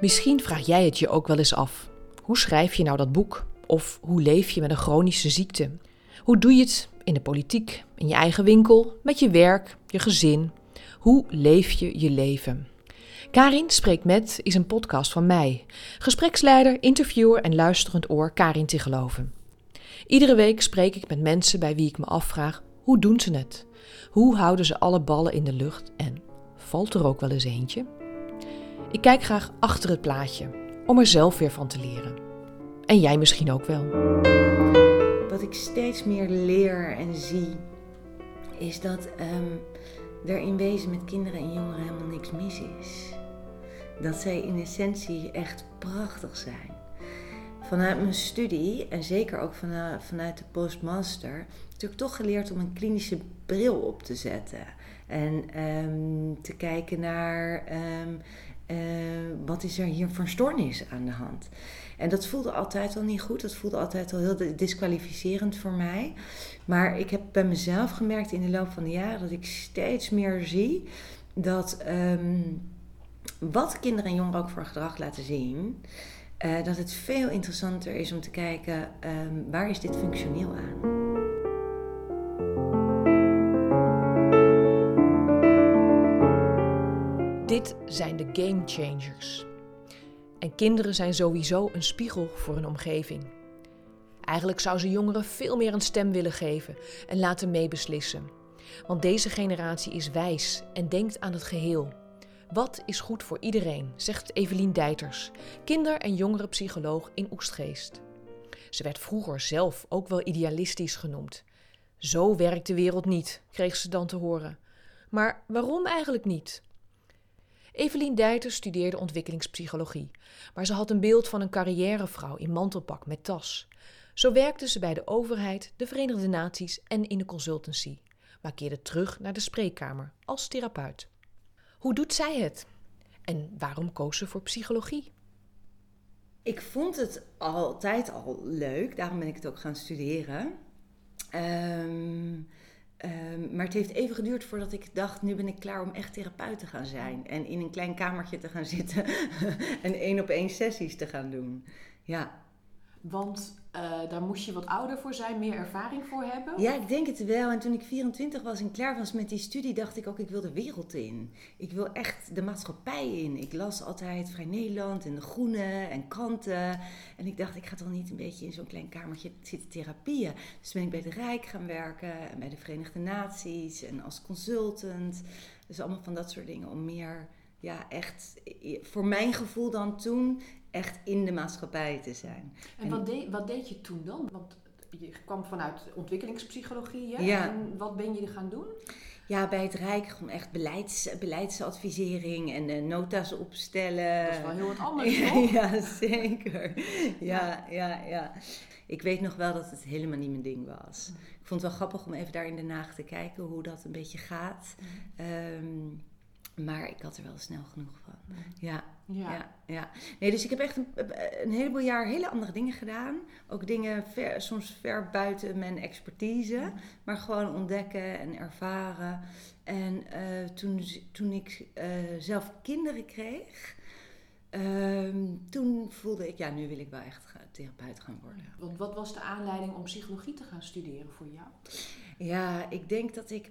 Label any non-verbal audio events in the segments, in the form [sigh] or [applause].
Misschien vraag jij het je ook wel eens af. Hoe schrijf je nou dat boek? Of hoe leef je met een chronische ziekte? Hoe doe je het in de politiek, in je eigen winkel, met je werk, je gezin? Hoe leef je je leven? Karin Spreekt Met is een podcast van mij, gespreksleider, interviewer en luisterend oor Karin te geloven. Iedere week spreek ik met mensen bij wie ik me afvraag: hoe doen ze het? Hoe houden ze alle ballen in de lucht en valt er ook wel eens eentje? Ik kijk graag achter het plaatje om er zelf weer van te leren. En jij misschien ook wel. Wat ik steeds meer leer en zie, is dat um, er in wezen met kinderen en jongeren helemaal niks mis is. Dat zij in essentie echt prachtig zijn. Vanuit mijn studie en zeker ook vanuit, de postmaster, heb ik toch geleerd om een klinische bril op te zetten. En um, te kijken naar um, uh, wat is er hier voor stoornis aan de hand. En dat voelde altijd al niet goed. Dat voelde altijd al heel disqualificerend voor mij. Maar ik heb bij mezelf gemerkt in de loop van de jaren dat ik steeds meer zie dat um, wat kinderen en jongeren ook voor gedrag laten zien, uh, dat het veel interessanter is om te kijken um, waar is dit functioneel aan. Dit zijn de game changers. En kinderen zijn sowieso een spiegel voor hun omgeving. Eigenlijk zou ze jongeren veel meer een stem willen geven en laten meebeslissen. Want deze generatie is wijs en denkt aan het geheel. Wat is goed voor iedereen, zegt Evelien Dijters, kinder- en jongerenpsycholoog in Oestgeest. Ze werd vroeger zelf ook wel idealistisch genoemd. Zo werkt de wereld niet, kreeg ze dan te horen. Maar waarom eigenlijk niet? Evelien Dijter studeerde ontwikkelingspsychologie, maar ze had een beeld van een carrièrevrouw in mantelpak met tas. Zo werkte ze bij de overheid, de Verenigde Naties en in de consultancy, maar keerde terug naar de spreekkamer als therapeut. Hoe doet zij het? En waarom koos ze voor psychologie? Ik vond het altijd al leuk, daarom ben ik het ook gaan studeren. Um, Um, maar het heeft even geduurd voordat ik dacht, nu ben ik klaar om echt therapeut te gaan zijn. En in een klein kamertje te gaan zitten [laughs] en één op één sessies te gaan doen. Ja. Want uh, daar moest je wat ouder voor zijn, meer ervaring voor hebben? Ja, ik denk het wel. En toen ik 24 was en klaar was met die studie, dacht ik ook, ik wil de wereld in. Ik wil echt de maatschappij in. Ik las altijd Vrij Nederland en De Groene en kranten. En ik dacht, ik ga toch niet een beetje in zo'n klein kamertje zitten therapieën. Dus ben ik bij de Rijk gaan werken en bij de Verenigde Naties en als consultant. Dus allemaal van dat soort dingen om meer ja, echt voor mijn gevoel dan toen echt in de maatschappij te zijn. En, wat, deed, wat deed je toen dan? Want je kwam vanuit ontwikkelingspsychologie. Hè? Ja. En wat ben je gaan doen? Ja, bij het Rijk gewoon echt beleids, beleidsadvisering en uh, nota's opstellen. Dat is wel heel wat anders, [laughs] toch? ja, zeker. [laughs] Ja, ja, ja. Ik weet nog wel dat het helemaal niet mijn ding was. Ik vond het wel grappig om even daar in Den Haag te kijken hoe dat een beetje gaat. Um, maar ik had er wel snel genoeg van. Ja, ja. ja, Nee, dus ik heb echt een, een, heleboel jaar hele andere dingen gedaan. Ook dingen ver, soms ver buiten mijn expertise. Maar gewoon ontdekken en ervaren. En uh, toen, toen ik uh, zelf kinderen kreeg... Uh, toen voelde ik, ja, nu wil ik wel echt therapeut gaan worden. Want wat was de aanleiding om psychologie te gaan studeren voor jou? Ja, ik denk dat ik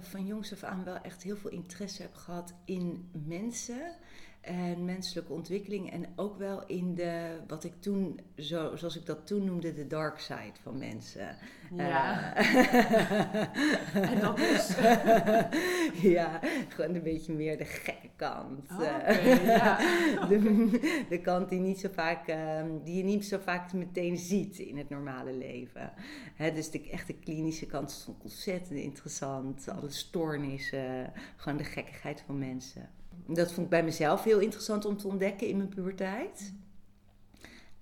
van jongs af aan wel echt heel veel interesse heb gehad in mensen en menselijke ontwikkeling. En ook wel in de, wat ik toen, zo, zoals ik dat toen noemde, de dark side van mensen. Ja. Uh, en dat is? [laughs] ja, gewoon een beetje meer de gekke kant. Oh, okay, ja. [laughs] de, de, kant die, niet zo vaak, uh, die je niet zo vaak meteen ziet in het normale leven. Hè, dus de echte klinische kant is ontzettend interessant. Alle stoornissen, gewoon de gekkigheid van mensen. Dat vond ik bij mezelf heel interessant om te ontdekken in mijn puberteit.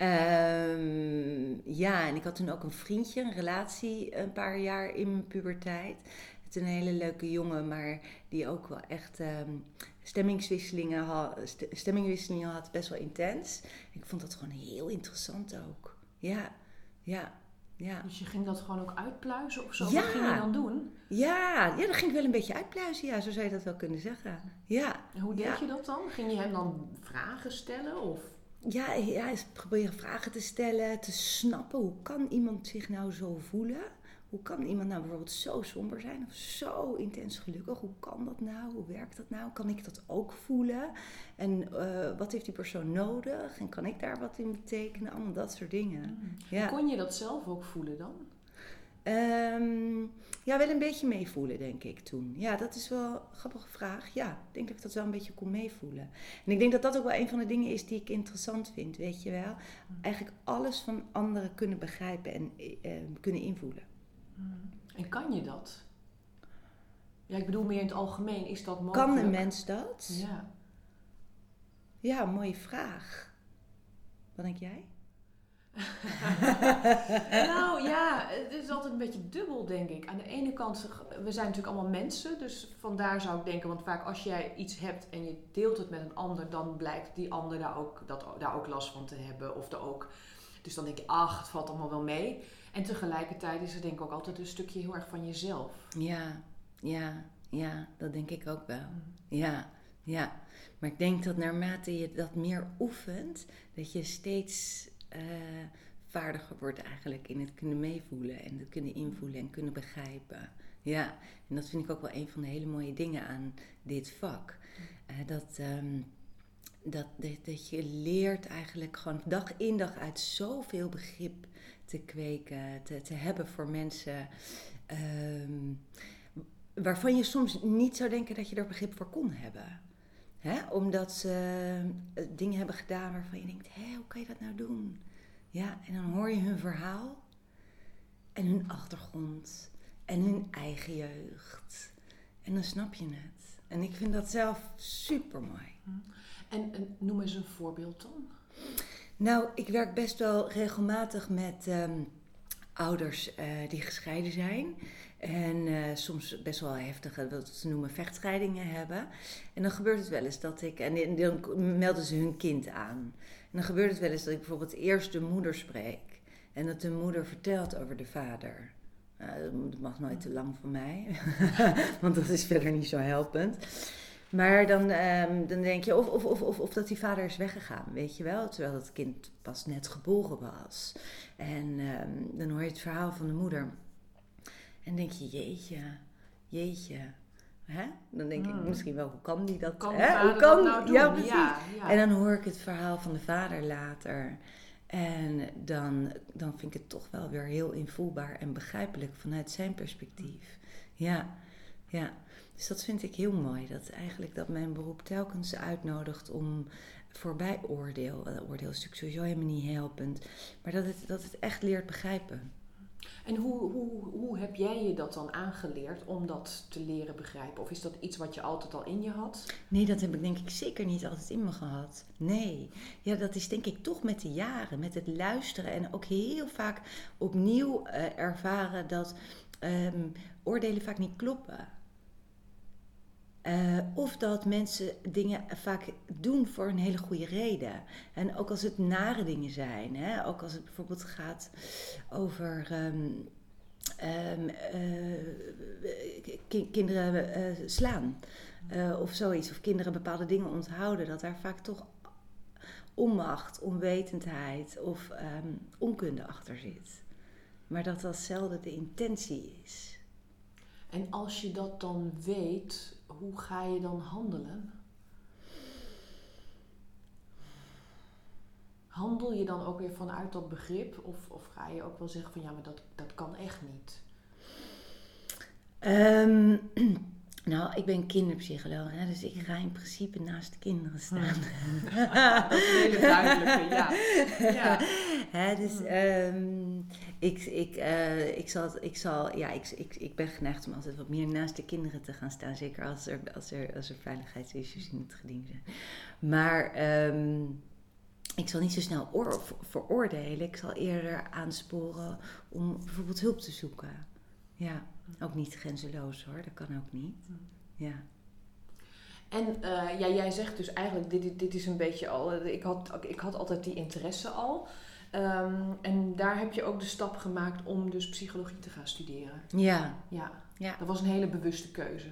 Um, ja, en ik had toen ook een vriendje, een relatie, een paar jaar in mijn puberteit. Het is een hele leuke jongen, maar die ook wel echt um, stemmingswisselingen, had, stemmingwisselingen had, best wel intens. Ik vond dat gewoon heel interessant ook. Ja, ja. Ja. Dus je ging dat gewoon ook uitpluizen of zo? Ja. Wat ging je dan doen? Ja, ja, dat ging ik wel een beetje uitpluizen. Ja, zo zou je dat wel kunnen zeggen. Ja, En hoe deed Ja. je dat dan? Ging je hem dan vragen stellen? Of? ja, ja proberen vragen te stellen, te snappen. Hoe kan iemand zich nou zo voelen? Hoe kan iemand nou bijvoorbeeld zo somber zijn of zo intens gelukkig? Hoe kan dat nou? Hoe werkt dat nou? Kan ik dat ook voelen? En eh, wat heeft die persoon nodig? En kan ik daar wat in betekenen? Allemaal dat soort dingen. Ja. Kon je dat zelf ook voelen dan? Ehm, ja, wel een beetje meevoelen, denk ik toen. Ja, dat is wel een grappige vraag. Ja, ik denk dat ik dat wel een beetje kon meevoelen. En ik denk dat dat ook wel een van de dingen is die ik interessant vind, weet je wel. Eigenlijk alles van anderen kunnen begrijpen en eh, kunnen invoelen. En kan je dat? Ja, ik bedoel meer in het algemeen. Is dat mogelijk? Kan een mens dat? Ja. Ja, mooie vraag. Wat denk jij? [laughs] nou ja, het is altijd een beetje dubbel, denk ik. Aan de ene kant, we zijn natuurlijk allemaal mensen, dus vandaar zou ik denken, want vaak als jij iets hebt en je deelt het met een ander, dan blijkt die ander daar ook, dat, daar ook last van te hebben. Of er ook, dus dan denk je, ach, het valt allemaal wel mee. En tegelijkertijd is er denk ik ook altijd een stukje heel erg van jezelf. Ja, ja, ja, dat denk ik ook wel. Ja, ja. Maar ik denk dat naarmate je dat meer oefent, dat je steeds eh, vaardiger wordt eigenlijk in het kunnen meevoelen en het kunnen invoelen en kunnen begrijpen. Ja, en dat vind ik ook wel een van de hele mooie dingen aan dit vak. Eh, dat, ehm, dat, dat, dat je leert eigenlijk gewoon dag in dag uit zoveel begrip te kweken, te, te hebben voor mensen. ehm, waarvan je soms niet zou denken dat je er begrip voor kon hebben. Hè? Omdat ze eh, dingen hebben gedaan waarvan je denkt, hé, hoe kan je dat nou doen? Ja, en dan hoor je hun verhaal en hun achtergrond en hun eigen jeugd. En dan snap je het. En ik vind dat zelf super mooi. En, en noem eens een voorbeeld dan. Nou, ik werk best wel regelmatig met ehm, ouders eh, die gescheiden zijn. En eh, soms best wel heftige, wat ze noemen vechtscheidingen hebben. En dan gebeurt het wel eens dat ik, en dan melden ze hun kind aan. En dan gebeurt het wel eens dat ik bijvoorbeeld eerst de moeder spreek. En dat de moeder vertelt over de vader. Nou, dat mag nooit te lang van mij, [laughs] want dat is verder niet zo helpend. Maar dan, ehm, dan denk je, of, of, of, of, of dat die vader is weggegaan, weet je wel. Terwijl het kind pas net geboren was. En ehm, dan hoor je het verhaal van de moeder. En denk je, jeetje, jeetje. Hè? Dan denk ik Hmm. misschien wel, hoe kan die dat? Kan hè? hoe kan, dat nou doen? Ja, precies. Ja, ja. En dan hoor ik het verhaal van de vader later. En dan, dan vind ik het toch wel weer heel invoelbaar en begrijpelijk vanuit zijn perspectief. Ja, ja. Dus dat vind ik heel mooi. Dat eigenlijk dat mijn beroep telkens uitnodigt om voorbij oordeel. eh, Oordeel is natuurlijk sowieso helemaal niet helpend. Maar dat het, dat het echt leert begrijpen. En hoe, hoe, hoe heb jij je dat dan aangeleerd om dat te leren begrijpen? Of is dat iets wat je altijd al in je had? Nee, dat heb ik denk ik zeker niet altijd in me gehad. Nee. Ja, dat is denk ik toch met de jaren, met het luisteren en ook heel vaak opnieuw eh, ervaren dat ehm, oordelen vaak niet kloppen. Eh, of dat mensen dingen vaak doen voor een hele goede reden. En ook als het nare dingen zijn. Hè? Ook als het bijvoorbeeld gaat over ehm, ehm, eh, ki- kinderen eh, slaan. of zoiets. Of kinderen bepaalde dingen onthouden. Dat daar vaak toch onmacht, onwetendheid of ehm, onkunde achter zit. Maar dat dat zelden de intentie is. En als je dat dan weet, hoe ga je dan handelen? Handel je dan ook weer vanuit dat begrip? Of, of ga je ook wel zeggen van ja, maar dat, dat kan echt niet? Ehm, [clears throat] nou, ik ben kinderpsycholoog, hè, dus ik ga in principe naast de kinderen staan. [laughs] dat is een hele duidelijke, ja. ja. Hè, dus ehm, ik, ik, eh, ik, zal, ik, zal, ja, ik, ik, ik ben geneigd om altijd wat meer naast de kinderen te gaan staan. Zeker als er, als er, als er veiligheidsissues in het geding zijn. Maar ehm, ik zal niet zo snel oor, ver- veroordelen. Ik zal eerder aansporen om bijvoorbeeld hulp te zoeken. Ja, ook niet grenzeloos hoor, dat kan ook niet. Ja. En eh, ja, jij zegt dus eigenlijk, dit, dit- dit is een beetje al, eh, ik had, ik had altijd die interesse al. Ehm, en daar heb je ook de stap gemaakt om dus psychologie te gaan studeren. Ja. Ja. Ja. Dat was een hele bewuste keuze.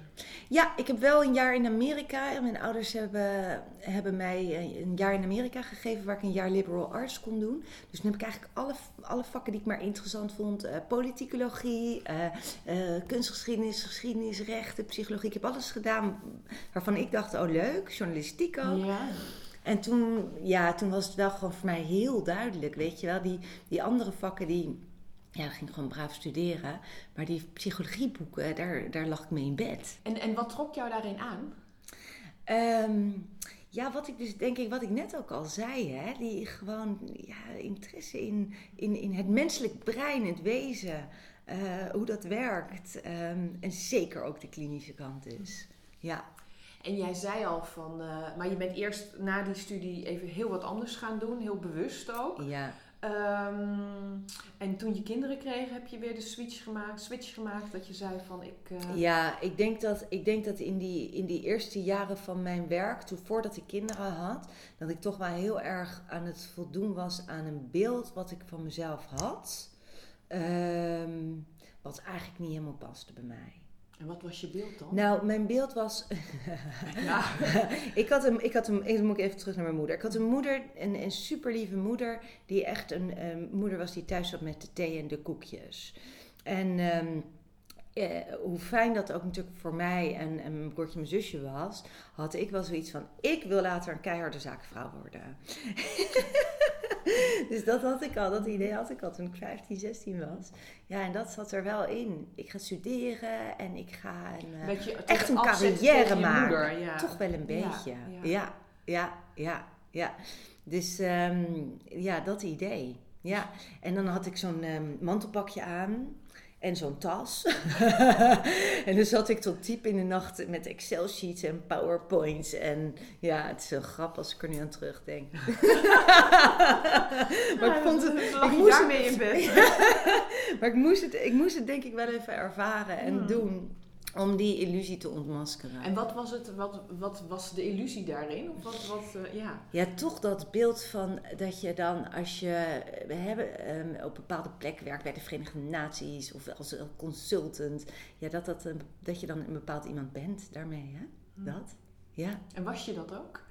Ja, ik heb wel een jaar in Amerika. Mijn ouders hebben, hebben mij een jaar in Amerika gegeven waar ik een jaar liberal arts kon doen. Dus toen heb ik eigenlijk alle, alle vakken die ik maar interessant vond: uh, politicologie, uh, uh, kunstgeschiedenis, geschiedenis, rechten, psychologie. Ik heb alles gedaan waarvan ik dacht: oh leuk, journalistiek ook. Ja. En toen, ja, toen was het wel gewoon voor mij heel duidelijk, weet je wel. Die, die andere vakken, die, ja, ik ging gewoon braaf studeren. Maar die psychologieboeken, daar, daar lag ik mee in bed. En, en wat trok jou daarin aan? Um, ja, wat ik dus denk ik, wat ik net ook al zei, hè, die gewoon ja, interesse in, in, in het menselijk brein, het wezen, uh, hoe dat werkt. Um, en zeker ook de klinische kant is. Ja. En jij zei al van, uh, maar je bent eerst na die studie even heel wat anders gaan doen, heel bewust ook. Ja. Um, en toen je kinderen kreeg, heb je weer de switch gemaakt, switch gemaakt dat je zei van ik. Uh... Ja, ik denk dat, ik denk dat in, die, in die eerste jaren van mijn werk, toen voordat ik kinderen had, dat ik toch wel heel erg aan het voldoen was aan een beeld wat ik van mezelf had. Um, wat eigenlijk niet helemaal paste bij mij. En wat was je beeld dan? Nou, mijn beeld was. [laughs] ja. ik had een, ik had een, ik moet even terug naar mijn moeder. Ik had een moeder, een, een super lieve moeder, die echt een, een moeder was die thuis zat met de thee en de koekjes. En um, eh, hoe fijn dat ook natuurlijk voor mij en, en mijn broertje mijn zusje was, had ik wel zoiets van: ik wil later een keiharde zaakvrouw worden. [laughs] [laughs] dus dat had ik al, dat idee had ik al toen ik 15, 16 was. Ja, en dat zat er wel in. Ik ga studeren en ik ga een, uh, echt een carrière maken. Moeder, ja. Toch wel een beetje. Ja, ja, ja, ja. ja, Dus um, ja, dat idee. Ja, en dan had ik zo'n um, mantelpakje aan en zo'n tas. [laughs] en dan zat ik tot diep in de nacht met Excel-sheets en PowerPoints. En ja, het is zo grappig als ik er nu aan terugdenk. [laughs] maar ik vond het... Ik moest daarmee in bed. [laughs] maar ik moest, het, ik moest het denk ik wel even ervaren en hmm. doen. Om die illusie te ontmaskeren. En wat was, het, wat, wat was de illusie daarin? Of wat, wat, uh, ja. ja, toch dat beeld van dat je dan als je we hebben, um, op een bepaalde plek werkt bij de Verenigde Naties of als consultant, ja, dat, dat, dat je dan een bepaald iemand bent daarmee. Hè? Hmm. Dat. Ja. En was je dat ook?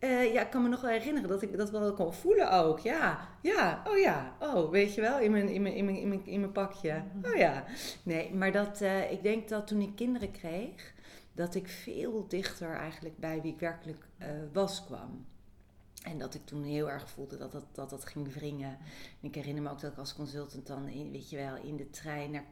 Uh, ja, ik kan me nog wel herinneren dat ik dat wel kon voelen ook. Ja, ja, oh ja, oh, weet je wel, in mijn, in mijn, in mijn, in mijn, in mijn pakje. Oh ja. Nee, maar dat, uh, ik denk dat toen ik kinderen kreeg, dat ik veel dichter eigenlijk bij wie ik werkelijk uh, was kwam. En dat ik toen heel erg voelde dat dat, dat, dat ging wringen. En ik herinner me ook dat ik als consultant dan, in, weet je wel, in de trein naar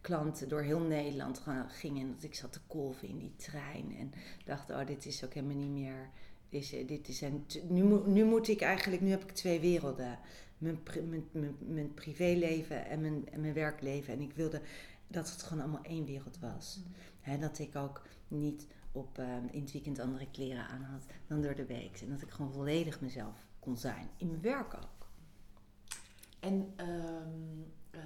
klanten door heel Nederland ging. En dat ik zat te kolven in die trein. En dacht, oh, dit is ook helemaal niet meer is, dit is een, nu, nu moet ik eigenlijk, nu heb ik twee werelden. Mijn, mijn, mijn, mijn privéleven en mijn, en mijn werkleven. En ik wilde dat het gewoon allemaal één wereld was. Mm. dat ik ook niet op, uh, in het weekend andere kleren aan had dan door de week. En dat ik gewoon volledig mezelf kon zijn. In mijn werk ook. En um, uh,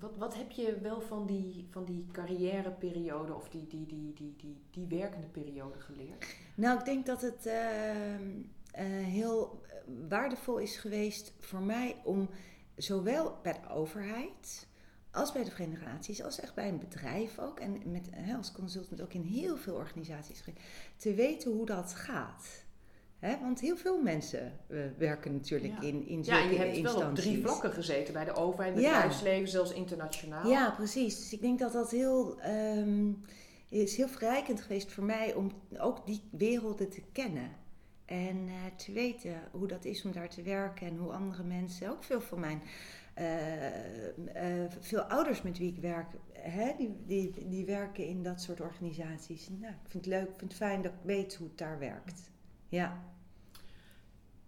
wat, wat heb je wel van die, van die carrièreperiode of die, die, die, die, die, die werkende periode geleerd? Nou, ik denk dat het uh, uh, heel waardevol is geweest voor mij om zowel bij de overheid als bij de Verenigde Naties, als echt bij een bedrijf ook, en met, als consultant ook in heel veel organisaties, te weten hoe dat gaat. He, want heel veel mensen uh, werken natuurlijk in, in zulke Ja, je hebt instanties. wel op drie vlakken gezeten. Bij de overheid, het bedrijfsleven, zelfs internationaal. Ja, precies. Dus ik denk dat dat heel, um, is heel verrijkend geweest voor mij om ook die werelden te kennen. En uh, te weten hoe dat is om daar te werken en hoe andere mensen, ook veel van mijn, uh, veel ouders met wie ik werk, hè, die, die, die werken in dat soort organisaties. Nou, ik vind het leuk, ik vind het fijn dat ik weet hoe het daar werkt. Ja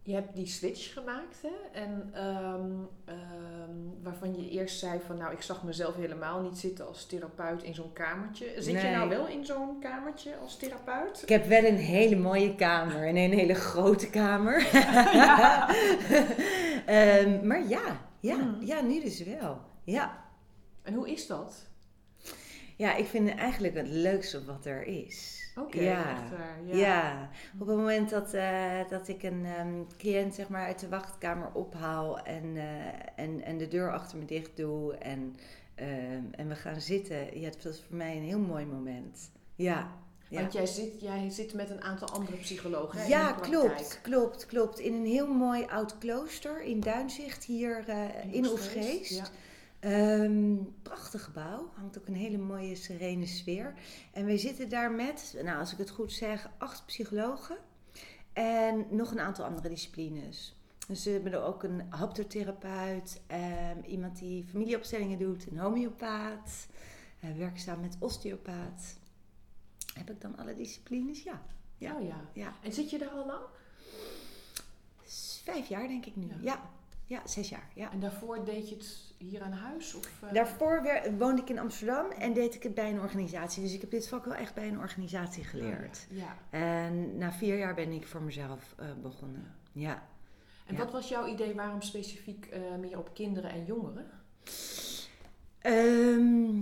je hebt die switch gemaakt, hè? En um, um, waarvan je eerst zei van, nou, ik zag mezelf helemaal niet zitten als therapeut in zo'n kamertje. Zit nee. je nou wel in zo'n kamertje als therapeut? Ik heb wel een hele mooie kamer en een hele grote kamer. um, [laughs] [laughs] maar ja, ja, hmm. ja, nu dus wel. Ja. En hoe is dat? Ja, ik vind eigenlijk het leukste wat er is. Oké, ja. echt waar. Ja. Ja. op het moment dat, eh, dat ik een ehm, cliënt zeg maar, uit de wachtkamer ophaal en, eh, en, en de deur achter me dicht doe en, ehm, en we gaan zitten, ja, dat is voor mij een heel mooi moment. Ja. ja. Want jij zit, jij zit met een aantal andere psychologen. hè, in Ja, klopt, klopt, klopt. In een heel mooi oud klooster in Duinzicht hier eh, in Oegstgeest. Ja. Ehm, prachtig gebouw, hangt ook een hele mooie serene sfeer. En wij zitten daar met, nou als ik het goed zeg, acht psychologen en nog een aantal andere disciplines. Dus we hebben er ook een haptotherapeut, ehm, iemand die familieopstellingen doet, een homeopaat, uh, werkzaam met osteopaat. Heb ik dan alle disciplines? Ja. Ja. Oh ja. ja. En zit je daar al lang? Vijf jaar denk ik nu. Ja. Ja, ja, zes jaar. Ja. En daarvoor deed je het hier aan huis? Of, eh? Daarvoor woonde ik in Amsterdam en deed ik het bij een organisatie. Dus ik heb dit vak wel echt bij een organisatie geleerd. Oh, ja. En na vier jaar ben ik voor mezelf eh, begonnen. Ja. En Ja. wat was jouw idee waarom specifiek eh, meer op kinderen en jongeren? Ehm,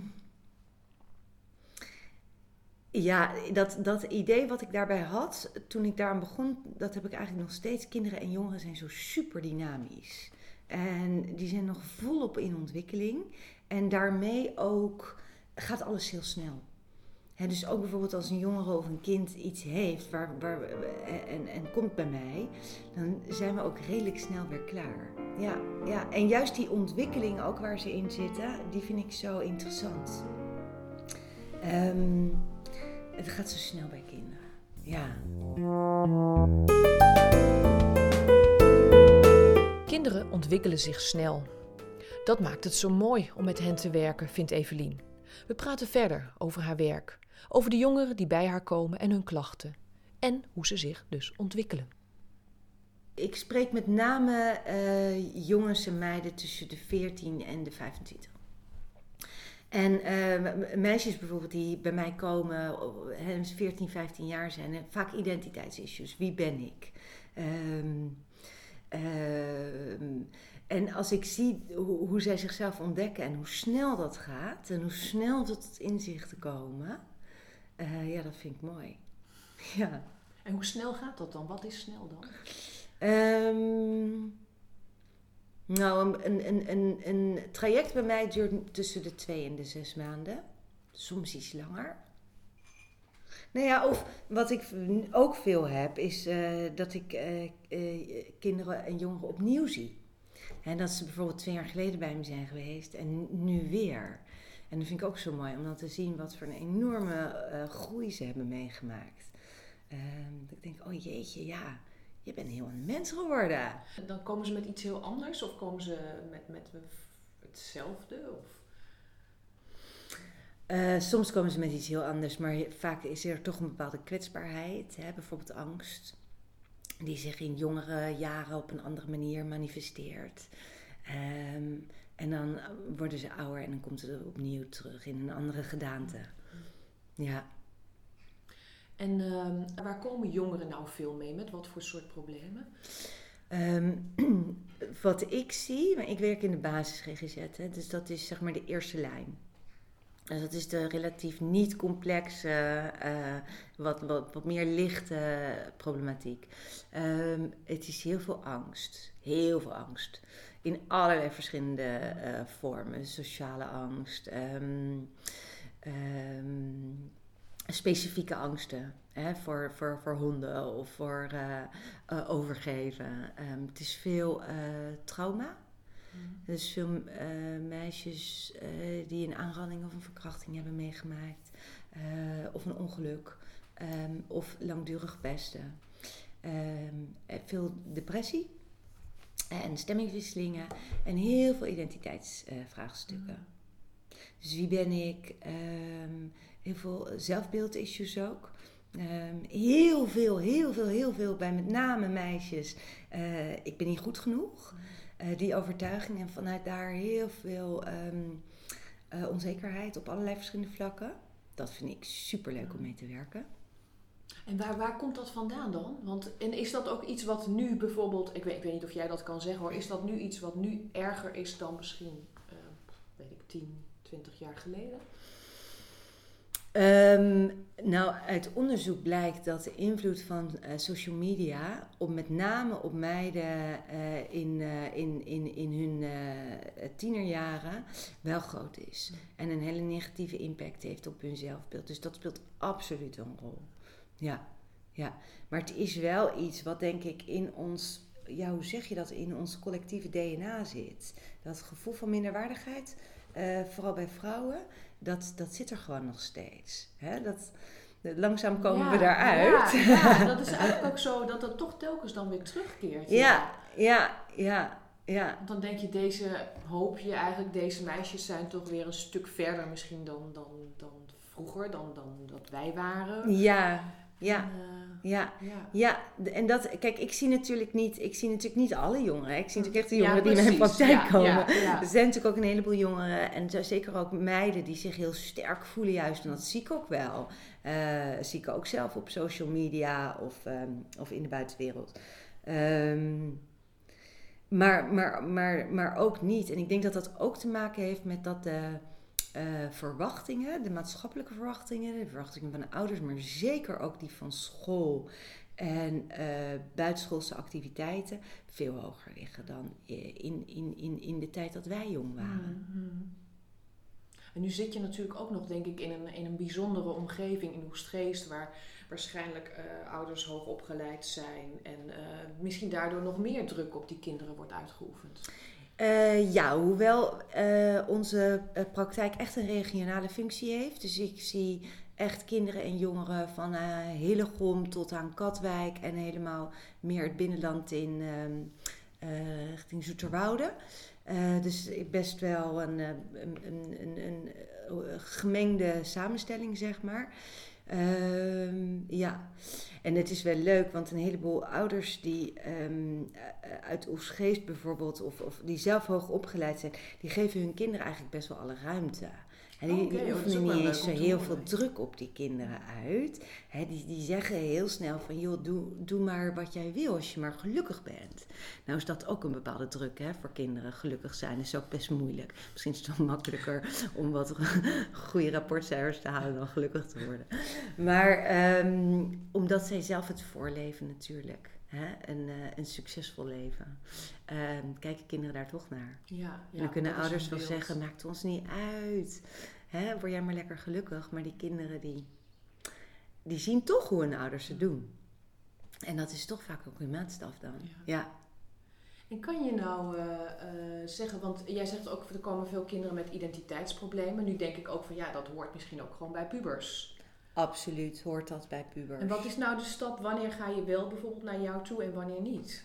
ja, dat, dat idee wat ik daarbij had toen ik daaraan begon, dat heb ik eigenlijk nog steeds. Kinderen en jongeren zijn zo super dynamisch. En die zijn nog volop in ontwikkeling. En daarmee ook gaat alles heel snel. Dus ook bijvoorbeeld als een jongere of een kind iets heeft waar, en, en komt bij mij, dan zijn we ook redelijk snel weer klaar. Ja, ja, en juist die ontwikkeling ook waar ze in zitten, die vind ik zo interessant. Ehm, het gaat zo snel bij kinderen. Ja. Kinderen ontwikkelen zich snel. Dat maakt het zo mooi om met hen te werken, vindt Evelien. We praten verder over haar werk, over de jongeren die bij haar komen en hun klachten. En hoe ze zich dus ontwikkelen. Ik spreek met name eh, jongens en meiden tussen de 14 en de 25. En eh, me- meisjes bijvoorbeeld die bij mij komen, oh, hè, 14, 15 jaar zijn, vaak identiteitsissues. Wie ben ik? Ehm, en als ik zie hoe, hoe zij zichzelf ontdekken en hoe snel dat gaat en hoe snel tot het inzichten komen, eh, ja, dat vind ik mooi. [laughs] Ja. En hoe snel gaat dat dan? Wat is snel dan? Ehm, nou, een, een, een, een traject bij mij duurt tussen de twee en de zes maanden. Soms iets langer. Nou ja, of wat ik ook veel heb, is eh, dat ik eh, eh, kinderen en jongeren opnieuw zie. En dat ze bijvoorbeeld twee jaar geleden bij me zijn geweest en nu weer. En dat vind ik ook zo mooi om dan te zien wat voor een enorme groei ze hebben meegemaakt. Ehm, ik denk, oh jeetje, ja, je bent heel een mens geworden. En dan komen ze met iets heel anders of komen ze met, met hetzelfde? Of... Eh, soms komen ze met iets heel anders, maar vaak is er toch een bepaalde kwetsbaarheid. Hè? Bijvoorbeeld angst, die zich in jongere jaren op een andere manier manifesteert. Ehm, en dan worden ze ouder en dan komt het opnieuw terug in een andere gedaante. Ja. En ehm, waar komen jongeren nou veel mee? Met wat voor soort problemen? Ehm, [clears throat] wat ik zie, maar ik werk in de basis GGZ, hè, dus dat is zeg maar de eerste lijn. Dus dat is de relatief niet complexe, eh, wat, wat, wat meer lichte problematiek. Ehm, het is heel veel angst, heel veel angst. In allerlei verschillende eh, vormen. Sociale angst, ehm, ehm, specifieke angsten. Hè, voor, voor, voor honden of voor eh, overgeven. Het is veel trauma. Dus veel eh, meisjes eh, die een aanranding of een verkrachting hebben meegemaakt. eh, of een ongeluk. ehm, of langdurig pesten. Ehm, eh, veel depressie. En stemmingswisselingen. En heel veel identiteitsvraagstukken. Dus wie ben ik? Ehm, heel veel zelfbeeldissues ook. Heel veel, heel veel, heel veel bij met name meisjes. ik ben niet goed genoeg. Eh, die overtuiging en vanuit daar heel veel ehm, eh, onzekerheid op allerlei verschillende vlakken. Dat vind ik super leuk om mee te werken. En waar, waar komt dat vandaan dan? Want, en is dat ook iets wat nu bijvoorbeeld, ik weet, ik weet niet of jij dat kan zeggen hoor, is dat nu iets wat nu erger is dan misschien, eh, weet ik, 10, 20 jaar geleden? Ehm, nou, uit onderzoek blijkt dat de invloed van eh, social media, op, met name op meiden eh, in, eh, in, in, in hun tienerjaren, wel groot is. En een hele negatieve impact heeft op hun zelfbeeld. Dus dat speelt absoluut een rol. Ja, ja. Maar het is wel iets wat denk ik in ons, ja, hoe zeg je dat, in ons collectieve DNA zit. Dat gevoel van minderwaardigheid, vooral bij vrouwen dat, dat zit er gewoon nog steeds. Hè? Dat, langzaam komen we daaruit. Ja, ja, [laughs] dat is eigenlijk ook zo dat dat toch telkens dan weer terugkeert. Ja, ja, ja. ja, Dan denk je, deze hoop je eigenlijk, deze meisjes zijn toch weer een stuk verder misschien dan, dan, dan vroeger, dan, dan dat wij waren. Ja, ja. En, uh, ja. ja. ja, en dat, kijk, ik zie natuurlijk niet, ik zie natuurlijk niet alle jongeren. Ik zie natuurlijk echt de jongeren die in mijn praktijk komen. Er zijn natuurlijk ook een heleboel jongeren en zeker ook meiden die zich heel sterk voelen juist. En dat zie ik ook wel. Uh, zie ik ook zelf op social media of, um, of in de buitenwereld. Um, maar, maar, maar, maar ook niet. En ik denk dat dat ook te maken heeft met dat de uh, verwachtingen, de maatschappelijke verwachtingen, de verwachtingen van de ouders, maar zeker ook die van school en uh, buitenschoolse activiteiten veel hoger liggen dan in, in, in, in de tijd dat wij jong waren. Mm-hmm. En nu zit je natuurlijk ook nog, denk ik, in een, in een bijzondere omgeving in Oestgeest, waar waarschijnlijk uh, ouders hoog opgeleid zijn en misschien daardoor nog meer druk op die kinderen wordt uitgeoefend. Uh, ja, hoewel uh, onze uh, praktijk echt een regionale functie heeft. Dus ik zie echt kinderen en jongeren van Hillegom tot aan Katwijk en helemaal meer het binnenland in richting Zoeterwoude. dus best wel een, een, een, een, gemengde samenstelling, zeg maar. Ehm, ja, en het is wel leuk, want een heleboel ouders die um, uit Oesgeest bijvoorbeeld, of, of die zelf hoog opgeleid zijn, die geven hun kinderen eigenlijk best wel alle ruimte. En die, okay, oefenen niet eens zo heel veel druk op die kinderen uit. die, die zeggen heel snel van, joh, doe, doe maar wat jij wil als je maar gelukkig bent. Nou is dat ook een bepaalde druk hè, voor kinderen. Gelukkig zijn is ook best moeilijk. Misschien is het wel makkelijker om wat [laughs] goede rapportcijfers te halen dan gelukkig te worden. Maar ehm, omdat zij zelf het voorleven natuurlijk. Hè? Een, uh, een succesvol leven. Um, kijken kinderen daar toch naar. Ja, ja, en dan kunnen ouders wel zeggen, maakt ons niet uit. Hè? Word jij maar lekker gelukkig. Maar die kinderen die, die zien toch hoe hun ouders het doen. En dat is toch vaak ook hun maatstaf dan. Ja. En kan je nou uh, uh, zeggen, want jij zegt ook, er komen veel kinderen met identiteitsproblemen. Nu denk ik ook van ja, dat hoort misschien ook gewoon bij pubers. Absoluut hoort dat bij pubers. En wat is nou de stap? Wanneer ga je wel bijvoorbeeld naar jou toe en wanneer niet?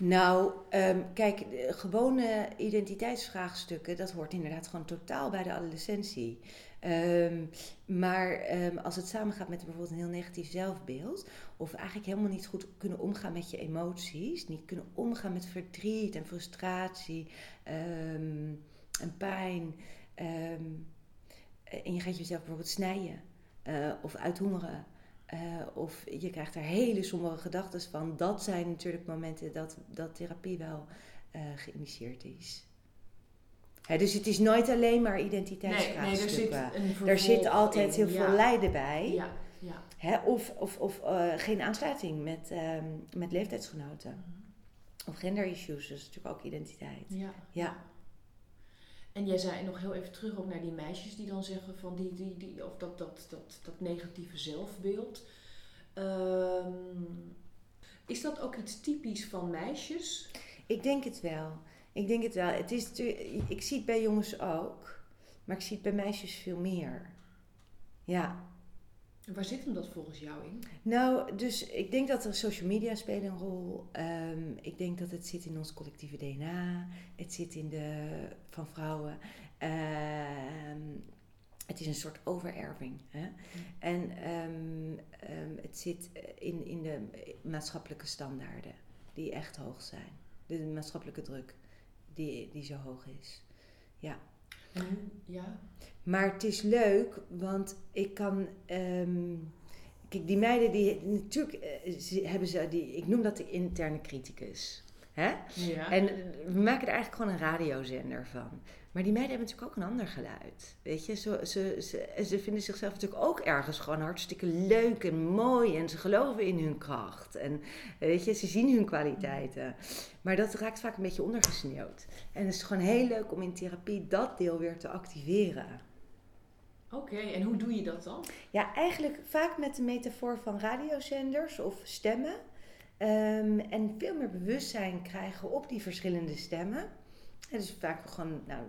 Nou, um, kijk, gewone identiteitsvraagstukken, dat hoort inderdaad gewoon totaal bij de adolescentie. Um, maar um, als het samengaat met bijvoorbeeld een heel negatief zelfbeeld, of eigenlijk helemaal niet goed kunnen omgaan met je emoties, niet kunnen omgaan met verdriet en frustratie en pijn, en je gaat jezelf bijvoorbeeld snijden uh, of uithongeren. Uh, of je krijgt er hele sombere gedachten van. Dat zijn natuurlijk momenten dat, dat therapie wel uh, geïnitieerd is. Hè, dus het is nooit alleen maar identiteitsvraagstukken. Nee, nee, er, er zit altijd heel veel lijden bij. Ja, ja. Hè, of of, of uh, geen aansluiting met, um, met leeftijdsgenoten. Mm -hmm. Of gender-issues, dat is natuurlijk ook identiteit. Ja. En jij zei nog heel even terug ook naar die meisjes die dan zeggen van die, die, die of dat, dat, dat, dat negatieve zelfbeeld. Um, is dat ook iets typisch van meisjes? Ik denk het wel. Ik denk het wel. Het is, ik zie het bij jongens ook, maar ik zie het bij meisjes veel meer. Ja. En waar zit hem dat volgens jou in? Nou, dus ik denk dat er social media spelen een rol. Um, ik denk dat het zit in ons collectieve DNA. Het zit in de van vrouwen. Um, het is een soort overerving. Hè? Mm. En um, het zit in, in de maatschappelijke standaarden, die echt hoog zijn. De maatschappelijke druk, die, die zo hoog is. Ja. En, ja. Maar het is leuk, want ik kan. Um, kijk, die meiden die. Natuurlijk uh, hebben ze. Die, ik noem dat de interne criticus. Hè? Ja. En we maken er eigenlijk gewoon een radiozender van. Maar die meiden hebben natuurlijk ook een ander geluid. Weet je, ze, ze, ze, ze vinden zichzelf natuurlijk ook ergens gewoon hartstikke leuk en mooi. En ze geloven in hun kracht. En weet je, ze zien hun kwaliteiten. Maar dat raakt vaak een beetje ondergesneeuwd. En het is gewoon heel leuk om in therapie dat deel weer te activeren. Oké, en hoe doe je dat dan? Ja, eigenlijk vaak met de metafoor van radiozenders of stemmen. Ehm, en veel meer bewustzijn krijgen op die verschillende stemmen. En dus vaak gewoon, nou,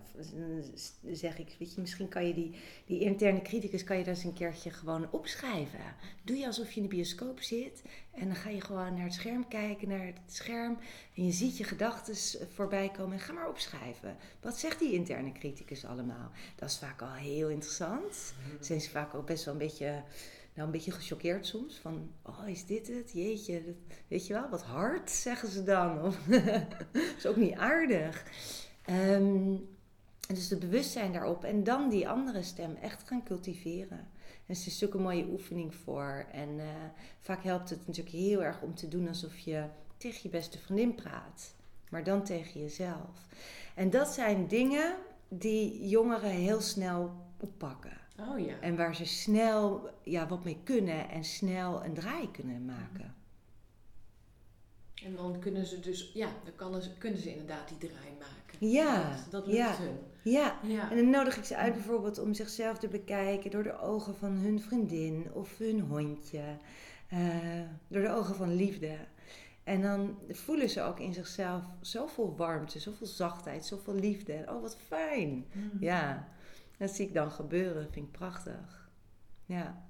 zeg ik, weet je, misschien kan je die, die interne criticus, kan je dat eens een keertje gewoon opschrijven. Doe je alsof je in de bioscoop zit en dan ga je gewoon naar het scherm kijken, naar het scherm. En je ziet je gedachten voorbij komen en ga maar opschrijven. Wat zegt die interne criticus allemaal? Dat is vaak al heel interessant. Mhm. Zijn ze vaak ook best wel een beetje nou een beetje gechoqueerd soms. Van, oh, is dit het? Jeetje, dat, weet je wel, wat hard, zeggen ze dan. Of, [laughs] dat is ook niet aardig. Um, dus het bewustzijn daarop en dan die andere stem echt gaan cultiveren. En het is zulke mooie oefening voor. En uh, vaak helpt het natuurlijk heel erg om te doen alsof je tegen je beste vriendin praat. Maar dan tegen jezelf. En dat zijn dingen die jongeren heel snel oppakken. Oh ja. En waar ze snel ja, wat mee kunnen en snel een draai kunnen maken. En dan kunnen ze dus, ja, dan ze, kunnen ze inderdaad die draai maken. Ja, dat, dat lukt ja, hun. Ja. ja, en dan nodig ik ze uit bijvoorbeeld om zichzelf te bekijken door de ogen van hun vriendin of hun hondje. Uh, door de ogen van liefde. En dan voelen ze ook in zichzelf zoveel warmte, zoveel zachtheid, zoveel liefde. Oh, wat fijn. Mm. Ja. Dat zie ik dan gebeuren, vind ik prachtig. Ja.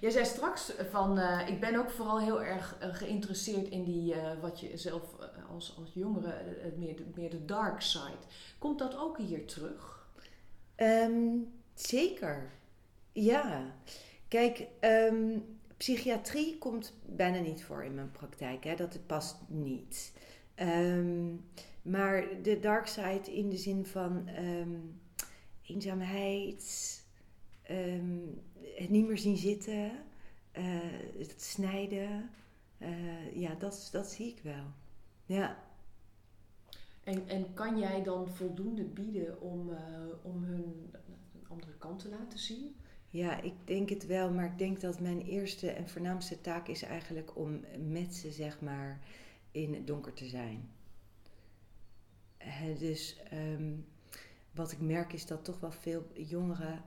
Jij zei straks van, uh, ik ben ook vooral heel erg uh, geïnteresseerd in die, uh, wat je zelf als, als jongere, meer, meer de dark side. Komt dat ook hier terug? Um, zeker, ja. Kijk, um, psychiatrie komt bijna niet voor in mijn praktijk, hè? dat het past niet. Um, maar de dark side in de zin van eenzaamheid, ehm, het niet meer zien zitten, uh, het snijden. Uh, ja, dat, dat zie ik wel. Ja. En, en kan jij dan voldoende bieden om, uh, om hun een andere kant te laten zien? Ja, ik denk het wel, maar ik denk dat mijn eerste en voornaamste taak is eigenlijk om met ze, zeg maar, in het donker te zijn. dus um, wat ik merk is dat toch wel veel jongeren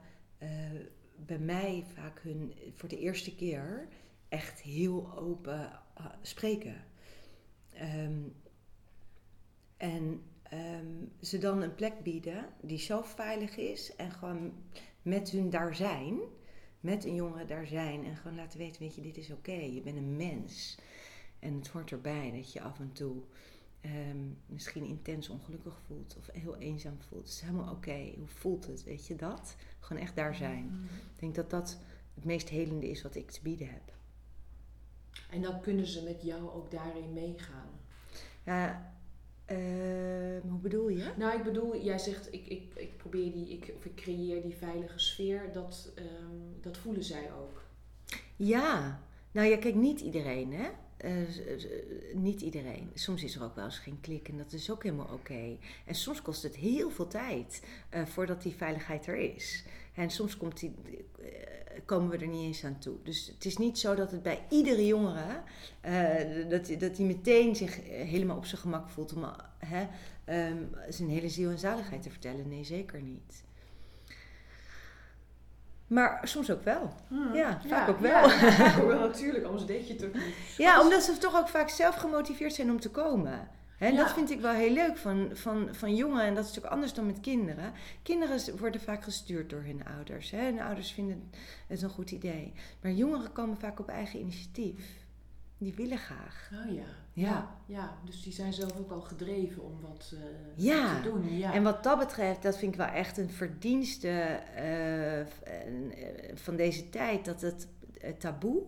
bij mij vaak hun voor de eerste keer echt heel open uh, spreken. Um, en um, ze dan een plek bieden die zo veilig is en gewoon met hun daar zijn, met een jongere daar zijn en gewoon laten weten, weet je, dit is oké, je bent een mens. En het hoort erbij dat je af en toe um, misschien intens ongelukkig voelt of heel eenzaam voelt. Het is helemaal oké. Hoe voelt het? Weet je dat? Gewoon echt daar zijn. Mm-hmm. Ik denk dat dat het meest helende is wat ik te bieden heb. En dan kunnen ze met jou ook daarin meegaan. Ja, uh, hoe bedoel je? Nou, ik bedoel, jij zegt, ik, ik, ik probeer die, ik, of ik creëer die veilige sfeer. Dat, um, dat voelen zij ook. Ja, nou ja, kijk, niet iedereen, hè? Uh, niet iedereen. Soms is er ook wel eens geen klik en dat is ook helemaal oké. En soms kost het heel veel tijd uh, voordat die veiligheid er is. En soms komt die, uh, komen we er niet eens aan toe. Dus het is niet zo dat het bij iedere jongere, dat, dat hij meteen zich helemaal op zijn gemak voelt om um, zijn hele ziel en zaligheid te vertellen. Nee, zeker niet. Maar soms ook wel. Hmm. Ja, vaak ook wel. Ja, [laughs] wel natuurlijk, anders deed je het ook niet. Ja, omdat ze toch ook vaak zelf gemotiveerd zijn om te komen. En dat vind ik wel heel leuk van, van, van jongeren. En dat is natuurlijk anders dan met kinderen. Kinderen worden vaak gestuurd door hun ouders. Hè? Hun ouders vinden het een goed idee. Maar jongeren komen vaak op eigen initiatief. Die willen graag. Oh ja. Ja. ja, dus die zijn zelf ook al gedreven om wat, uh, te doen. Ja, en wat dat betreft, dat vind ik wel echt een verdienste uh, van deze tijd. Dat het taboe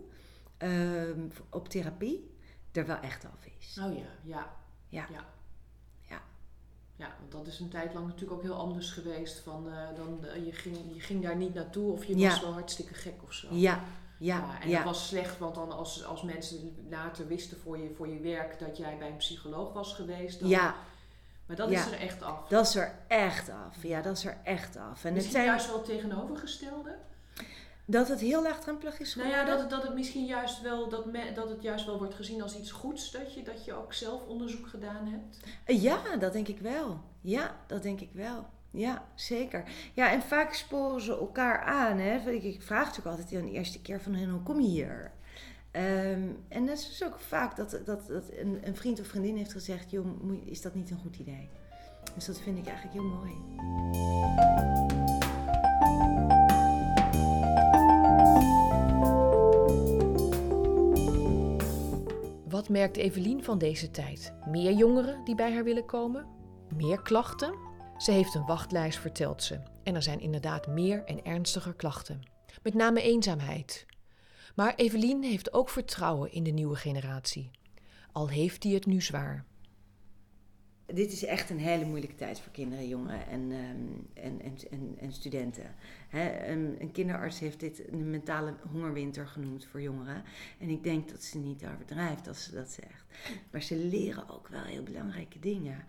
ehm, op therapie er wel echt af is. Oh ja, ja. Ja. ja. ja. Ja, want dat is een tijd lang natuurlijk ook heel anders geweest. Van, dan, je, ging, je ging daar niet naartoe of je was wel hartstikke gek of zo. Ja, ja, en dat was slecht, want dan als, als mensen later wisten voor je, voor je werk dat jij bij een psycholoog was geweest, dan ja. Maar dat is er echt af. Dat is er echt af. Ja, dat is er echt af. En Misschien het zijn juist wel tegenovergestelde? Dat het heel laagdrempelig is geworden? Nou ja, dat het, dat het misschien juist wel, dat, dat het juist wel wordt gezien als iets goeds. Dat je, dat je ook zelf onderzoek gedaan hebt. Ja, dat denk ik wel. Ja, dat denk ik wel. Ja, zeker. Ja, en vaak sporen ze elkaar aan. Hè? Ik, vraag natuurlijk altijd de eerste keer van hen, hoe kom je hier? Ehm, en dat is ook vaak dat, dat, dat een, een, vriend of vriendin heeft gezegd: joh, is dat niet een goed idee? Dus dat vind ik eigenlijk heel mooi. Wat merkt Evelien van deze tijd? Meer jongeren die bij haar willen komen? Meer klachten? Ze heeft een wachtlijst, vertelt ze. En er zijn inderdaad meer en ernstiger klachten. Met name eenzaamheid, maar Evelien heeft ook vertrouwen in de nieuwe generatie, al heeft hij het nu zwaar. Dit is echt een hele moeilijke tijd voor kinderen, jongeren en, ehm, en, en, en, en, studenten. een, een, kinderarts heeft dit een mentale hongerwinter genoemd voor jongeren. En ik denk dat ze niet overdrijft als ze dat zegt. Maar ze leren ook wel heel belangrijke dingen.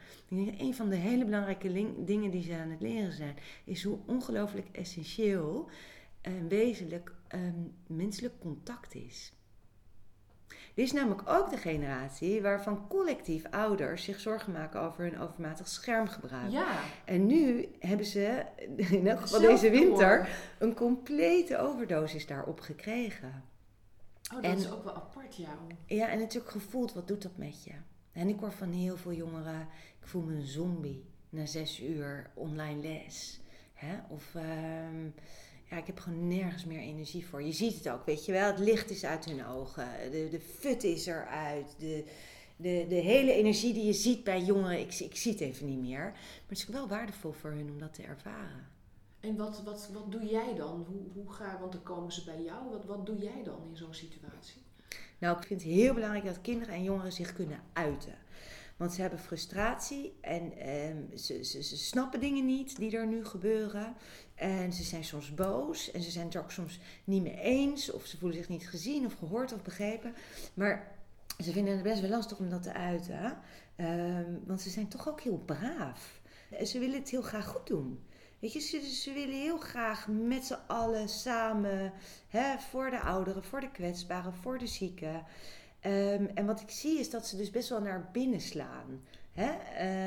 een van de hele belangrijke dingen die ze aan het leren zijn, is hoe ongelooflijk essentieel en wezenlijk um, menselijk contact is. Dit is namelijk ook de generatie waarvan collectief ouders zich zorgen maken over hun overmatig schermgebruik. Ja. En nu hebben ze, [laughs] in elk geval deze winter, een complete overdosis daarop gekregen. Oh, dat is ook wel apart, ja. Ja, en natuurlijk gevoeld, wat doet dat met je? En ik hoor van heel veel jongeren, ik voel me een zombie na zes uur online les. Hè? Of... Uh, ja, ik heb gewoon nergens meer energie voor. Je ziet het ook, weet je wel. Het licht is uit hun ogen. De, de fut is eruit. De, de, de hele energie die je ziet bij jongeren, ik, ik zie het even niet meer. Maar het is wel waardevol voor hun om dat te ervaren. En wat, wat, wat doe jij dan? Hoe, hoe ga, want dan komen ze bij jou. Wat, wat doe jij dan in zo'n situatie? Nou, ik vind het heel belangrijk dat kinderen en jongeren zich kunnen uiten. Want ze hebben frustratie en ehm, ze, ze, ze, snappen dingen niet die er nu gebeuren. En ze zijn soms boos en ze zijn het ook soms niet mee eens. Of ze voelen zich niet gezien of gehoord of begrepen. Maar ze vinden het best wel lastig om dat te uiten. Um, want ze zijn toch ook heel braaf. Ze willen het heel graag goed doen. Weet je, ze, willen heel graag met z'n allen samen hè, voor de ouderen, voor de kwetsbaren, voor de zieken. Um, en wat ik zie is dat ze dus best wel naar binnen slaan. Hè?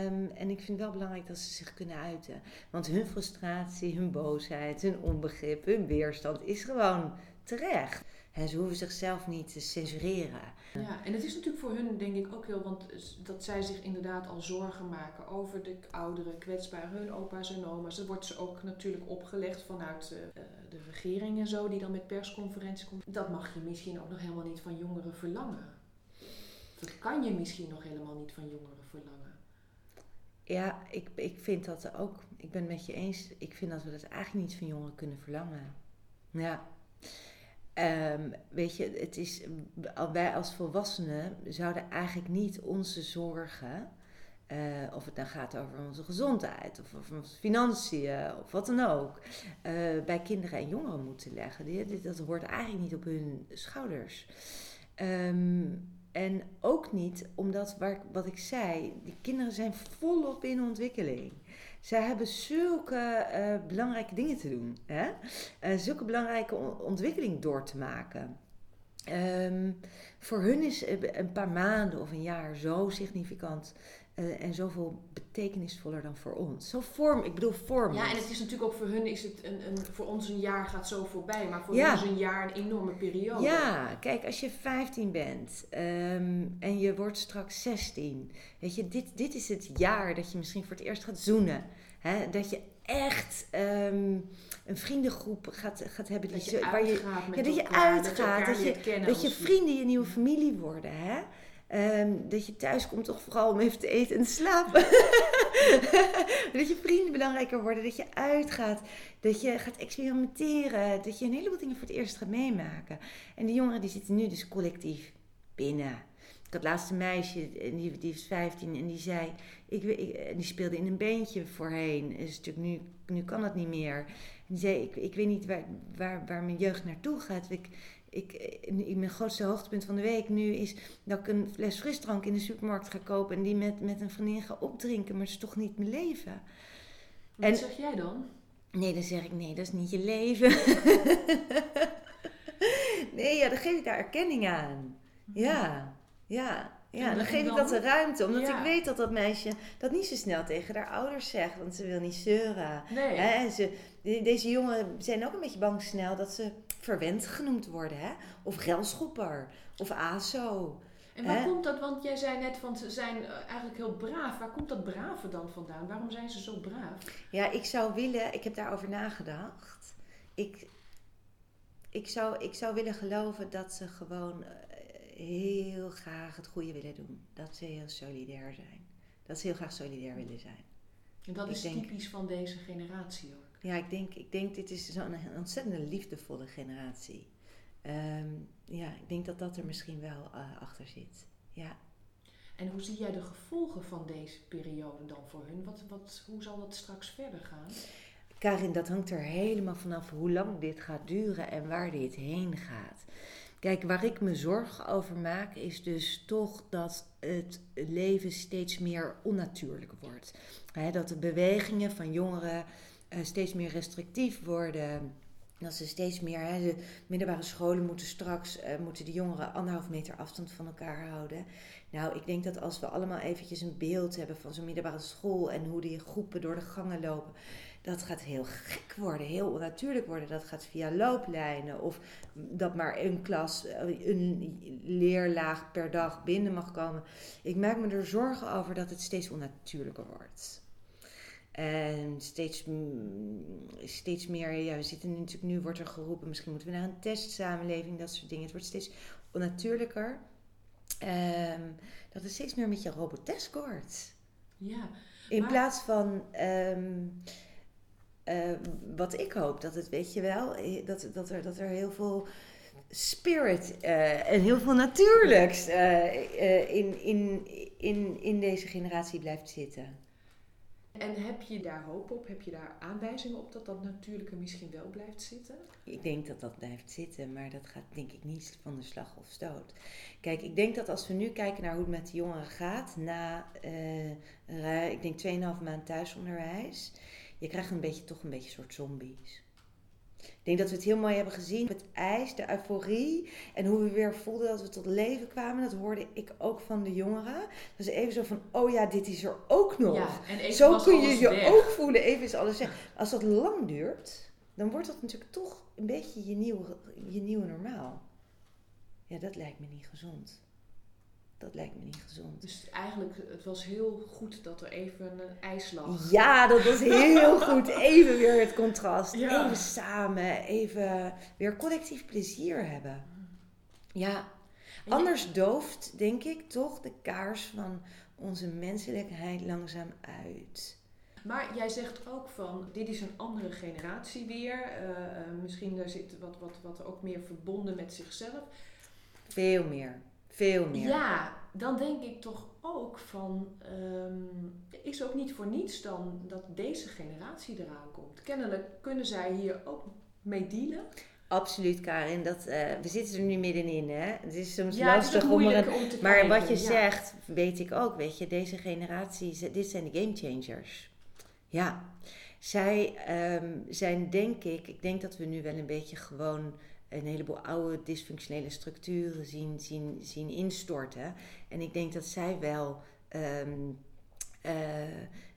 Um, en ik vind het wel belangrijk dat ze zich kunnen uiten. Want hun frustratie, hun boosheid, hun onbegrip, hun weerstand is gewoon terecht. En ze hoeven zichzelf niet te censureren. Ja, en het is natuurlijk voor hun denk ik ook heel, want dat zij zich inderdaad al zorgen maken over de ouderen, kwetsbaren, hun opa's en oma's. Dat wordt ze ook natuurlijk opgelegd vanuit uh, de regering en zo, die dan met persconferenties komt. Dat mag je misschien ook nog helemaal niet van jongeren verlangen. Dat kan je misschien nog helemaal niet van jongeren verlangen. Ja, ik, ik vind dat ook. Ik ben het met je eens. Ik vind dat we dat eigenlijk niet van jongeren kunnen verlangen. Ja. Um, weet je, het is, wij als volwassenen zouden eigenlijk niet onze zorgen, uh, of het dan gaat over onze gezondheid of over onze financiën of wat dan ook, uh, bij kinderen en jongeren moeten leggen. Dat hoort eigenlijk niet op hun schouders. Um, en ook niet omdat, waar, wat ik zei, die kinderen zijn volop in ontwikkeling. Zij hebben zulke uh, belangrijke dingen te doen. Hè? Uh, zulke belangrijke ontwikkeling door te maken. Um, voor hun is een paar maanden of een jaar zo significant uh, en zoveel betekenisvoller dan voor ons. Zo vorm, ik bedoel vorm. Ja, en het is natuurlijk ook voor hun is het een, een voor ons een jaar gaat zo voorbij, maar voor ja. hun is een jaar een enorme periode. Ja, kijk, als je 15 bent um, en je wordt straks 16, weet je, dit, dit is het jaar dat je misschien voor het eerst gaat zoenen. Hè? Dat je echt um, een vriendengroep gaat, gaat hebben die dat je waar je, ja, dat je uitgaat, dat, je, dat je vrienden je nieuwe familie worden. Hè? Um, dat je thuis komt toch vooral om even te eten en te slapen. [laughs] dat je vrienden belangrijker worden, dat je uitgaat, dat je gaat experimenteren, dat je een heleboel dingen voor het eerst gaat meemaken. En die jongeren die zitten nu dus collectief binnen. Ik had laatst een meisje, die, die is 15 en die zei, ik, ik, die speelde in een beentje voorheen. Dus natuurlijk nu, nu kan dat niet meer. En die zei, ik, ik weet niet waar, waar, waar mijn jeugd naartoe gaat. Ik, ik, in mijn grootste hoogtepunt van de week nu is dat ik een fles frisdrank in de supermarkt ga kopen en die met, met een vriendin ga opdrinken, maar dat is toch niet mijn leven. Wat en, zeg jij dan? Nee, dan zeg ik nee, dat is niet je leven. [laughs] nee, ja, dan geef ik daar erkenning aan. Ja, ja. Ja, dan, geef ik dat de ruimte. Omdat ik weet dat dat meisje dat niet zo snel tegen haar ouders zegt. Want ze wil niet zeuren. Nee. Hè? En ze, deze jongen zijn ook een beetje bang snel dat ze verwend genoemd worden. Hè? Of gelschopper. Of ASO. En waar komt dat? Want jij zei net van ze zijn eh, eigenlijk heel braaf. Waar komt dat brave dan vandaan? Waarom zijn ze zo braaf? Ja, ik zou willen, ik heb daarover nagedacht. Ik, ik, zou, ik zou willen geloven dat ze gewoon eh, heel graag het goede willen doen. Dat ze heel solidair zijn. Dat ze heel graag solidair willen zijn. En dat is typisch van deze generatie ook. Ja, ik denk, ik denk dit is zo'n ontzettend liefdevolle generatie. Ehm, ja, ik denk dat dat er misschien wel uh, achter zit. Ja. En hoe zie jij de gevolgen van deze periode dan voor hun? Wat, wat, hoe zal dat straks verder gaan? Karin, dat hangt er helemaal vanaf hoe lang dit gaat duren en waar dit heen gaat. Kijk, waar ik me zorgen over maak, is dus toch dat het leven steeds meer onnatuurlijk wordt. dat de bewegingen van jongeren uh, steeds meer restrictief worden. Dat ze steeds meer, hè, de middelbare scholen moeten straks, uh, moeten de jongeren anderhalf meter afstand van elkaar houden. Nou, ik denk dat als we allemaal eventjes een beeld hebben van zo'n middelbare school en hoe die groepen door de gangen lopen, dat gaat heel gek worden, heel onnatuurlijk worden. Dat gaat via looplijnen of dat maar een klas, eh, een leerlaag per dag binnen mag komen. Ik maak me er zorgen over dat het steeds onnatuurlijker wordt. En steeds, steeds meer, ja, we zitten nu natuurlijk, nu wordt er geroepen, misschien moeten we naar een testsamenleving, dat soort dingen. Het wordt steeds onnatuurlijker. Um, dat het steeds meer een beetje robotesk wordt. Ja. In plaats van um, uh, wat ik hoop, dat het, weet je wel, eh, dat, dat, er, dat er heel veel spirit uh, en heel veel natuurlijks uh, in, in, in, in deze generatie blijft zitten. En heb je daar hoop op? Heb je daar aanwijzingen op dat dat natuurlijke misschien wel blijft zitten? Ik denk dat dat blijft zitten, maar dat gaat denk ik niet van de slag of stoot. Kijk, ik denk dat als we nu kijken naar hoe het met de jongeren gaat, na, ik denk 2,5 maand thuisonderwijs, je krijgt een beetje, toch een beetje een soort zombies. Ik denk dat we het heel mooi hebben gezien. Het ijs, de euforie en hoe we weer voelden dat we tot leven kwamen. Dat hoorde ik ook van de jongeren. Dus even zo van, oh ja, dit is er ook nog. Ja, en zo kun je je ook voelen. Even is alles zeg. Als dat lang duurt, dan wordt dat natuurlijk toch een beetje je nieuwe, je nieuwe normaal. Ja, dat lijkt me niet gezond dat lijkt me niet gezond. Dus eigenlijk, het was heel goed dat er even een ijs lag. Ja, dat was heel [laughs] goed. Even weer het contrast. Even samen, even weer collectief plezier hebben. Ja. Anders dooft, denk ik, toch de kaars van onze menselijkheid langzaam uit. Maar jij zegt ook van, dit is een andere generatie weer. Uh, misschien daar zit wat, wat, wat ook meer verbonden met zichzelf. Veel meer. Veel meer. Ja, dan denk ik toch ook van, um, is ook niet voor niets dan dat deze generatie eraan komt. Kennelijk kunnen zij hier ook mee dealen. Absoluut, Karin. Dat, uh, we zitten er nu middenin. Hè? Het is soms lastig om er om te Maar wat je zegt, weet ik ook. Weet je, deze generatie, dit zijn de game changers. Ja, zij um, zijn denk ik, ik denk dat we nu wel een beetje gewoon een heleboel oude dysfunctionele structuren zien, zien, zien instorten. En ik denk dat zij wel um, uh,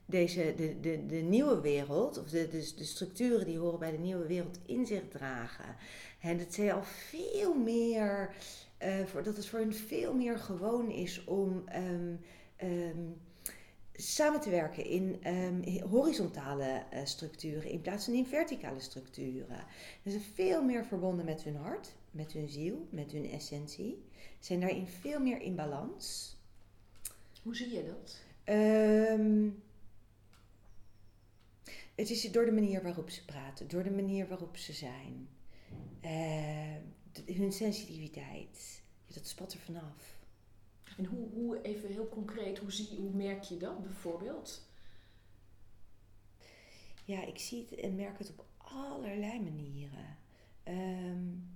deze, de, de, de nieuwe wereld, of de, de, de structuren die horen bij de nieuwe wereld in zich dragen. En dat zij al veel meer, uh, voor, dat het voor hen veel meer gewoon is om um, um, samen te werken in um, horizontale uh, structuren in plaats van in verticale structuren. Ze zijn veel meer verbonden met hun hart, met hun ziel, met hun essentie. Zijn daarin veel meer in balans. Hoe zie je dat? Um, het is door de manier waarop ze praten, door de manier waarop ze zijn. Uh, hun sensitiviteit, dat spat er vanaf. En hoe, hoe even heel concreet, hoe, zie, hoe merk je dat bijvoorbeeld? Ja, ik zie het en merk het op allerlei manieren. Um,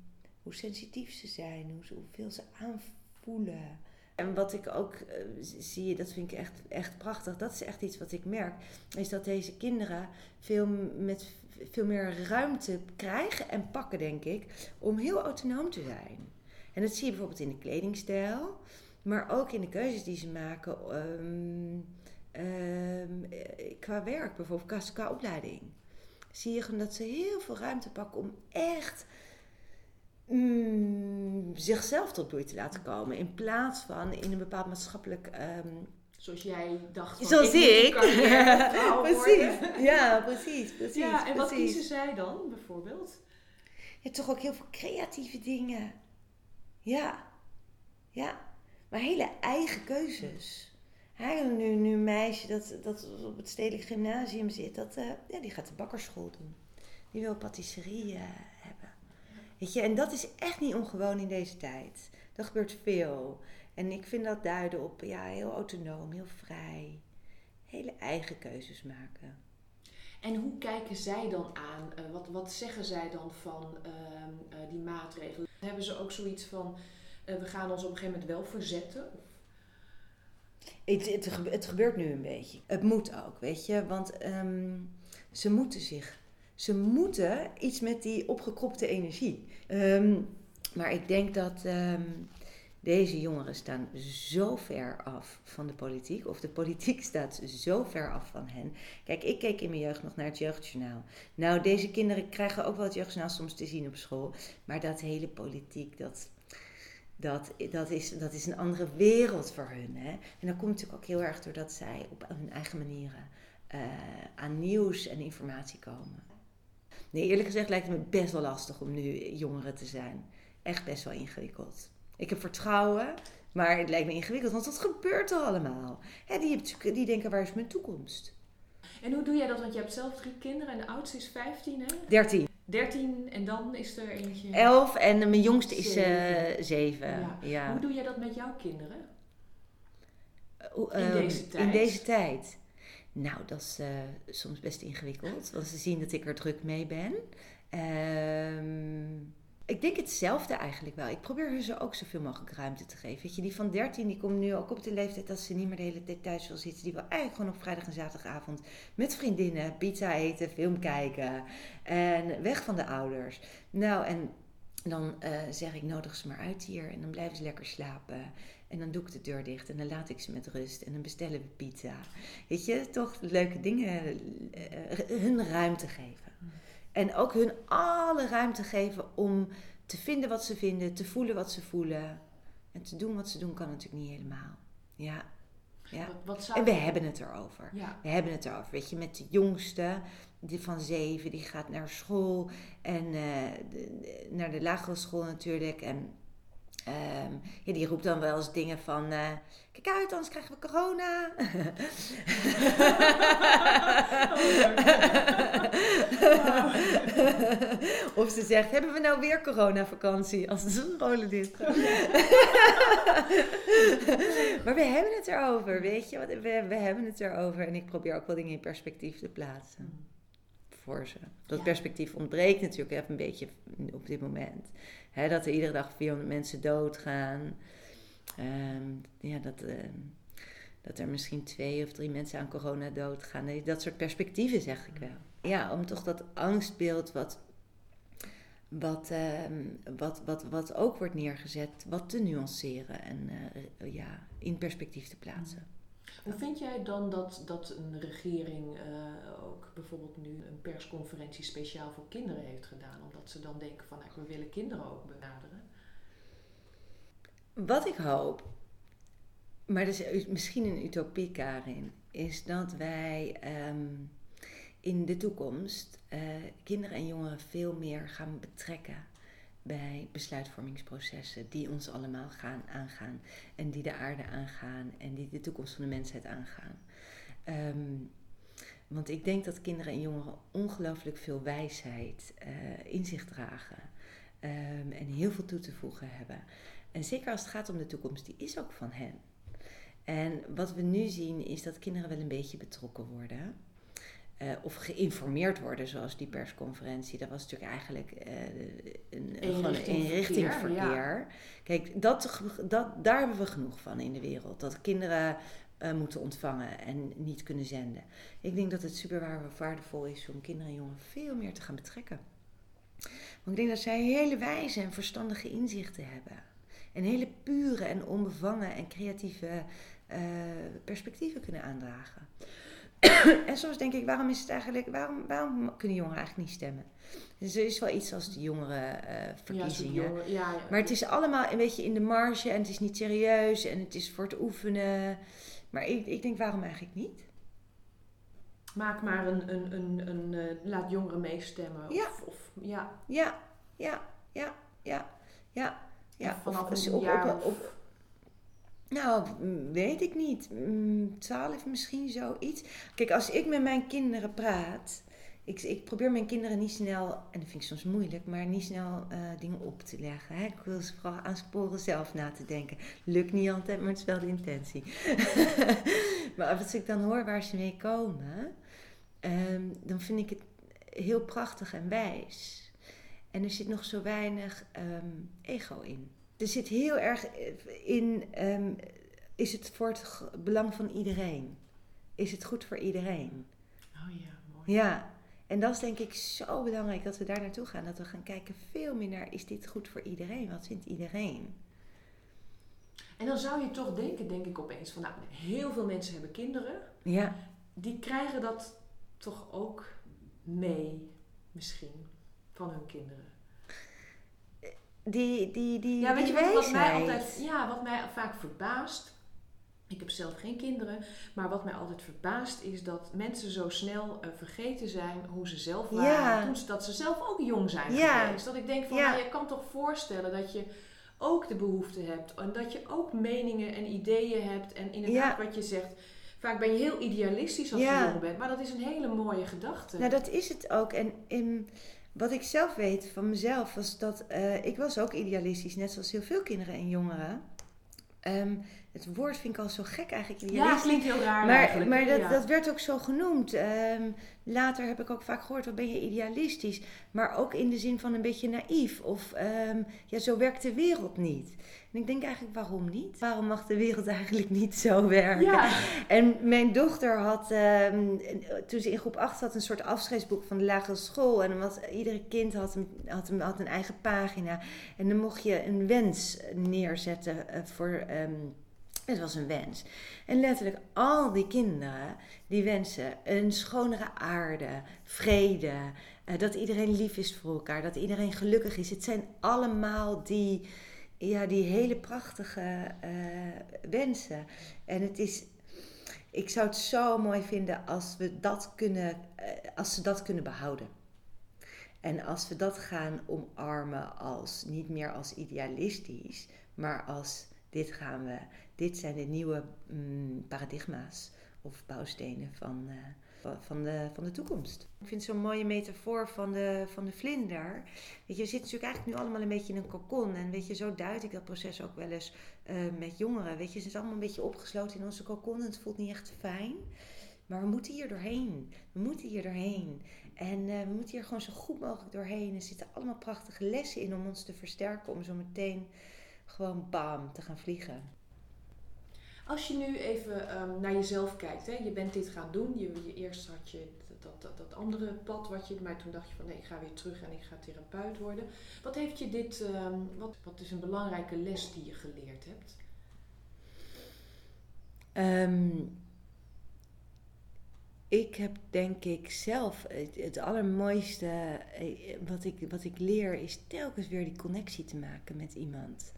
hoe sensitief ze zijn, hoe, hoeveel ze aanvoelen. En wat ik ook uh, zie, dat vind ik echt, echt prachtig, dat is echt iets wat ik merk, is dat deze kinderen veel, met veel meer ruimte krijgen en pakken, denk ik, om heel autonoom te zijn. En dat zie je bijvoorbeeld in de kledingstijl, maar ook in de keuzes die ze maken um, um, qua werk, bijvoorbeeld qua opleiding zie je dat ze heel veel ruimte pakken om echt mm, zichzelf tot bloei te laten komen. In plaats van in een bepaald maatschappelijk. Um, Zoals jij dacht. Van, zoals ik. [laughs] precies. Ja, precies, precies. Ja, en wat kiezen zij dan bijvoorbeeld? Ja, toch ook heel veel creatieve dingen. Ja. Ja. Maar hele eigen keuzes. Hij, nu, nu een meisje dat, dat op het stedelijk gymnasium zit, dat, uh, ja, die gaat de bakkerschool doen. Die wil patisserie uh, hebben. Weet je, en dat is echt niet ongewoon in deze tijd. Er gebeurt veel. En ik vind dat duiden op ja, heel autonoom, heel vrij. Hele eigen keuzes maken. En hoe kijken zij dan aan? Uh, wat, wat zeggen zij dan van ehm, die maatregelen? Hebben ze ook zoiets van, we gaan ons op een gegeven moment wel verzetten? Het, het, gebeurt nu een beetje. Het moet ook, weet je. Want ehm, ze moeten zich. Ze moeten iets met die opgekropte energie. Um, maar ik denk dat ehm, deze jongeren staan zo ver af van de politiek. Of de politiek [laughs] staat zo ver af van hen. Kijk, ik keek in mijn jeugd nog naar het jeugdjournaal. Nou, deze kinderen krijgen ook wel het jeugdjournaal soms te zien op school. Maar dat hele politiek, dat dat, dat, is, dat is een andere wereld voor hun. Hè? En dat komt natuurlijk ook heel erg doordat zij op hun eigen manieren uh, aan nieuws en informatie komen. Nee, eerlijk gezegd lijkt het me best wel lastig om nu jongeren te zijn. Echt best wel ingewikkeld. Ik heb vertrouwen, maar het lijkt me ingewikkeld, want wat gebeurt er allemaal? Hè, die, die denken, waar is mijn toekomst? En hoe doe jij dat? Want je hebt zelf drie kinderen en de oudste is 15, hè? 13. 13 en dan is er eentje. 11 en mijn jongste is 7. Uh, ja. ja. Hoe doe jij dat met jouw kinderen? Uh, in deze tijd? In deze tijd. Nou, dat is uh, soms best ingewikkeld, want ze zien dat ik er druk mee ben. Ehm ik denk hetzelfde eigenlijk wel. Ik probeer ze ook zoveel mogelijk ruimte te geven. Weet je, die van 13 die komt nu ook op de leeftijd dat ze niet meer de hele tijd thuis wil zitten. Die wil eigenlijk gewoon op vrijdag en zaterdagavond met vriendinnen pizza eten, film kijken en weg van de ouders. Nou, en dan uh, zeg ik nodig ze maar uit hier en dan blijven ze lekker slapen. En dan doe ik de deur dicht en dan laat ik ze met rust en dan bestellen we pizza. Weet je, toch leuke dingen, uh, hun ruimte geven. En ook hun alle ruimte geven om te vinden wat ze vinden, te voelen wat ze voelen. En te doen wat ze doen kan natuurlijk niet helemaal. Ja. ja. Wat, wat zou... En we hebben het erover. Ja. We hebben het erover. Weet je, met de jongste, die van zeven, die gaat naar school. En uh, de, naar de lagere school natuurlijk. En Um, ja, die roept dan wel eens dingen van: uh, Kijk uit, anders krijgen we corona. [laughs] of ze zegt: Hebben we nou weer coronavakantie als de scholen dicht maar we hebben het erover, weet je? We, we hebben het erover. En ik probeer ook wel dingen in perspectief te plaatsen voor ze. Dat perspectief ontbreekt natuurlijk even een beetje op dit moment. dat er iedere dag 400 mensen doodgaan. Um, ja, dat, ehm, dat er misschien twee of drie mensen aan corona doodgaan. Dat soort perspectieven zeg ik wel. Ja, om toch dat angstbeeld wat, wat, ehm, wat, wat, wat ook wordt neergezet, wat te nuanceren en uh, ja, in perspectief te plaatsen. Hoe vind jij dan dat, dat een regering uh, ook bijvoorbeeld nu een persconferentie speciaal voor kinderen heeft gedaan? Omdat ze dan denken van nou, we willen kinderen ook benaderen. Wat ik hoop, maar dat is misschien een utopie Karin, is dat wij um, in de toekomst uh, kinderen en jongeren veel meer gaan betrekken bij besluitvormingsprocessen die ons allemaal gaan aangaan en die de aarde aangaan en die de toekomst van de mensheid aangaan. Um, want ik denk dat kinderen en jongeren ongelooflijk veel wijsheid uh, in zich dragen um, en heel veel toe te voegen hebben. En zeker als het gaat om de toekomst, die is ook van hen. En wat we nu zien is dat kinderen wel een beetje betrokken worden. Eh, of geïnformeerd worden, zoals die persconferentie. Dat was natuurlijk eigenlijk uh, een, gewoon een inrichtingverkeer. Kijk, dat, dat, daar hebben we genoeg van in de wereld. Dat kinderen uh, moeten ontvangen en niet kunnen zenden. Ik denk dat het super waardevol is om kinderen en jongeren veel meer te gaan betrekken. Want ik denk dat zij hele wijze en verstandige inzichten hebben. En hele pure en onbevangen en creatieve perspectieven kunnen aandragen. [coughs] en soms denk ik, waarom is het eigenlijk, waarom, waarom kunnen jongeren eigenlijk niet stemmen? Dus er is wel iets als de jongerenverkiezingen. Uh, ja, ja, maar het is allemaal een beetje in de marge en het is niet serieus en het is voor het oefenen. Maar ik, ik denk, waarom eigenlijk niet? Maak maar een, een, een, een uh, laat jongeren meestemmen. Of, ja. Of, ja. ja, ja, ja, ja, ja. ja. vanaf een op, jaar op, op, nou, weet ik niet. Twaalf misschien zoiets. Kijk, als ik met mijn kinderen praat. Ik, ik probeer mijn kinderen niet snel, en dat vind ik soms moeilijk, maar niet snel uh, dingen op te leggen. Hè? Ik wil ze vooral aansporen zelf na te denken. Lukt niet altijd, maar het is wel de intentie. [laughs] maar als ik dan hoor waar ze mee komen, um, dan vind ik het heel prachtig en wijs. En er zit nog zo weinig um, ego in er zit heel erg in, um, is het voor het belang van iedereen? Is het goed voor iedereen? Oh ja, mooi. Ja, en dat is denk ik zo belangrijk dat we daar naartoe gaan. Dat we gaan kijken veel meer naar, is dit goed voor iedereen? Wat vindt iedereen? En dan zou je toch denken, denk ik opeens, van nou, heel veel mensen hebben kinderen. Ja. Die krijgen dat toch ook mee, misschien, van hun kinderen die, die, die, ja, weet die je wat, mij altijd, ja, wat mij vaak verbaast. Ik heb zelf geen kinderen, maar wat mij altijd verbaast is dat mensen zo snel uh, vergeten zijn hoe ze zelf waren. Ja. Toen ze, dat ze zelf ook jong zijn ja. geweest. Dat ik denk van, ja. nou, je kan toch voorstellen dat je ook de behoefte hebt. En dat je ook meningen en ideeën hebt. En inderdaad wat je zegt, vaak ben je heel idealistisch als je jong bent. Maar dat is een hele mooie gedachte. Nou, dat is het ook. En in wat ik zelf weet van mezelf was dat uh, ik was ook idealistisch, net zoals heel veel kinderen en jongeren. Um, het woord vind ik al zo gek eigenlijk. Ja, klinkt heel raar maar, Maar dat, dat werd ook zo genoemd. Um, later heb ik ook vaak gehoord, wat ben je idealistisch? Maar ook in de zin van een beetje naïef. Of um, ja, zo werkt de wereld niet. En ik denk eigenlijk, waarom niet? Waarom mag de wereld [laughs] eigenlijk niet zo werken? Ja. En mijn dochter had, um, toen ze in groep 8 had, een soort afscheidsboek van de lagere school. En was, iedere kind had een, had, een, had een eigen pagina. En dan mocht je een wens neerzetten uh, voor... Um, het was een wens. En letterlijk al die kinderen die wensen een schonere aarde, vrede, uh, dat iedereen lief is voor elkaar, dat iedereen gelukkig is. Het zijn allemaal die, ja, die hele prachtige uh, wensen. En het is, ik zou het zo mooi vinden als we dat kunnen, uh, als ze dat kunnen behouden. En als we dat gaan omarmen als niet meer als idealistisch, maar als dit gaan we, dit zijn de nieuwe mm, paradigma's of bouwstenen van, uh, van, de, van de toekomst. Ik vind zo'n mooie metafoor van de, van de vlinder. Weet je, we zitten natuurlijk eigenlijk nu allemaal een beetje in een kokon. En weet je, zo duid ik dat proces ook wel eens uh, met jongeren. Weet je, ze zijn allemaal een beetje opgesloten in onze kokon en het voelt niet echt fijn. Maar we moeten hier doorheen. We moeten hier doorheen. En uh, we moeten hier gewoon zo goed mogelijk doorheen. Er zitten allemaal prachtige lessen in om ons te versterken. Om zo meteen gewoon bam te gaan vliegen. Als je nu even um, naar jezelf kijkt, hè? je bent dit gaan doen. Je, je, eerst had je dat, dat, dat andere pad wat je, maar toen dacht je van nee, ik ga weer terug en ik ga therapeut worden. Wat heeft je dit, um, wat, wat is een belangrijke les die je geleerd hebt? Um, ik heb denk ik zelf het, het, allermooiste eh, wat ik, wat ik leer is telkens weer die connectie te maken met iemand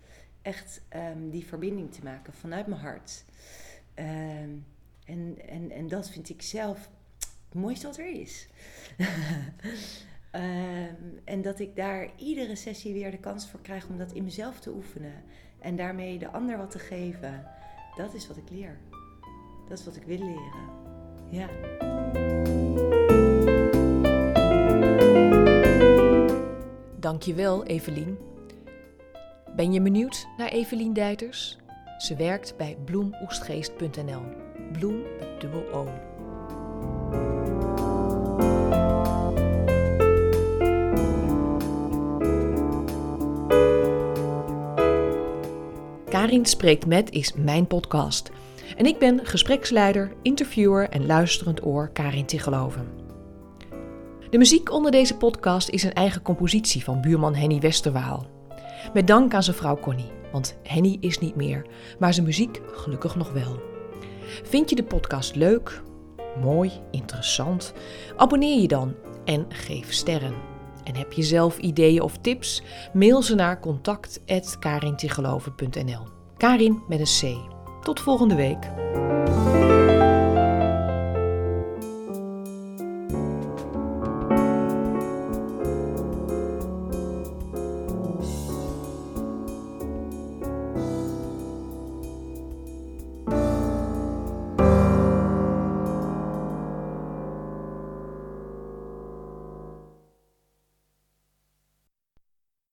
echt um, die verbinding te maken vanuit mijn hart. Um, en, en, en dat vind ik zelf het mooiste wat er is. um, [laughs] en dat ik daar iedere sessie weer de kans voor krijg om dat in mezelf te oefenen. En daarmee de ander wat te geven. Dat is wat ik leer. Dat is wat ik wil leren. Ja. Dankjewel, Evelien. Ben je benieuwd naar Evelien Dijters? Ze werkt bij bloemoestgeest.nl. Bloem met dubbel O. Karin Spreekt Met is mijn podcast. En ik ben gespreksleider, interviewer en luisterend oor Karin Tigeloven. De muziek onder deze podcast is een eigen compositie van buurman Henny Westerwaal. Met dank aan zijn vrouw Connie, want Henny is niet meer, maar zijn muziek gelukkig nog wel. Vind je de podcast leuk, mooi, interessant? Abonneer je dan en geef sterren. En heb je zelf ideeën of tips? Mail ze naar contact.karintigeloven.nl Karin met een C. Tot volgende week.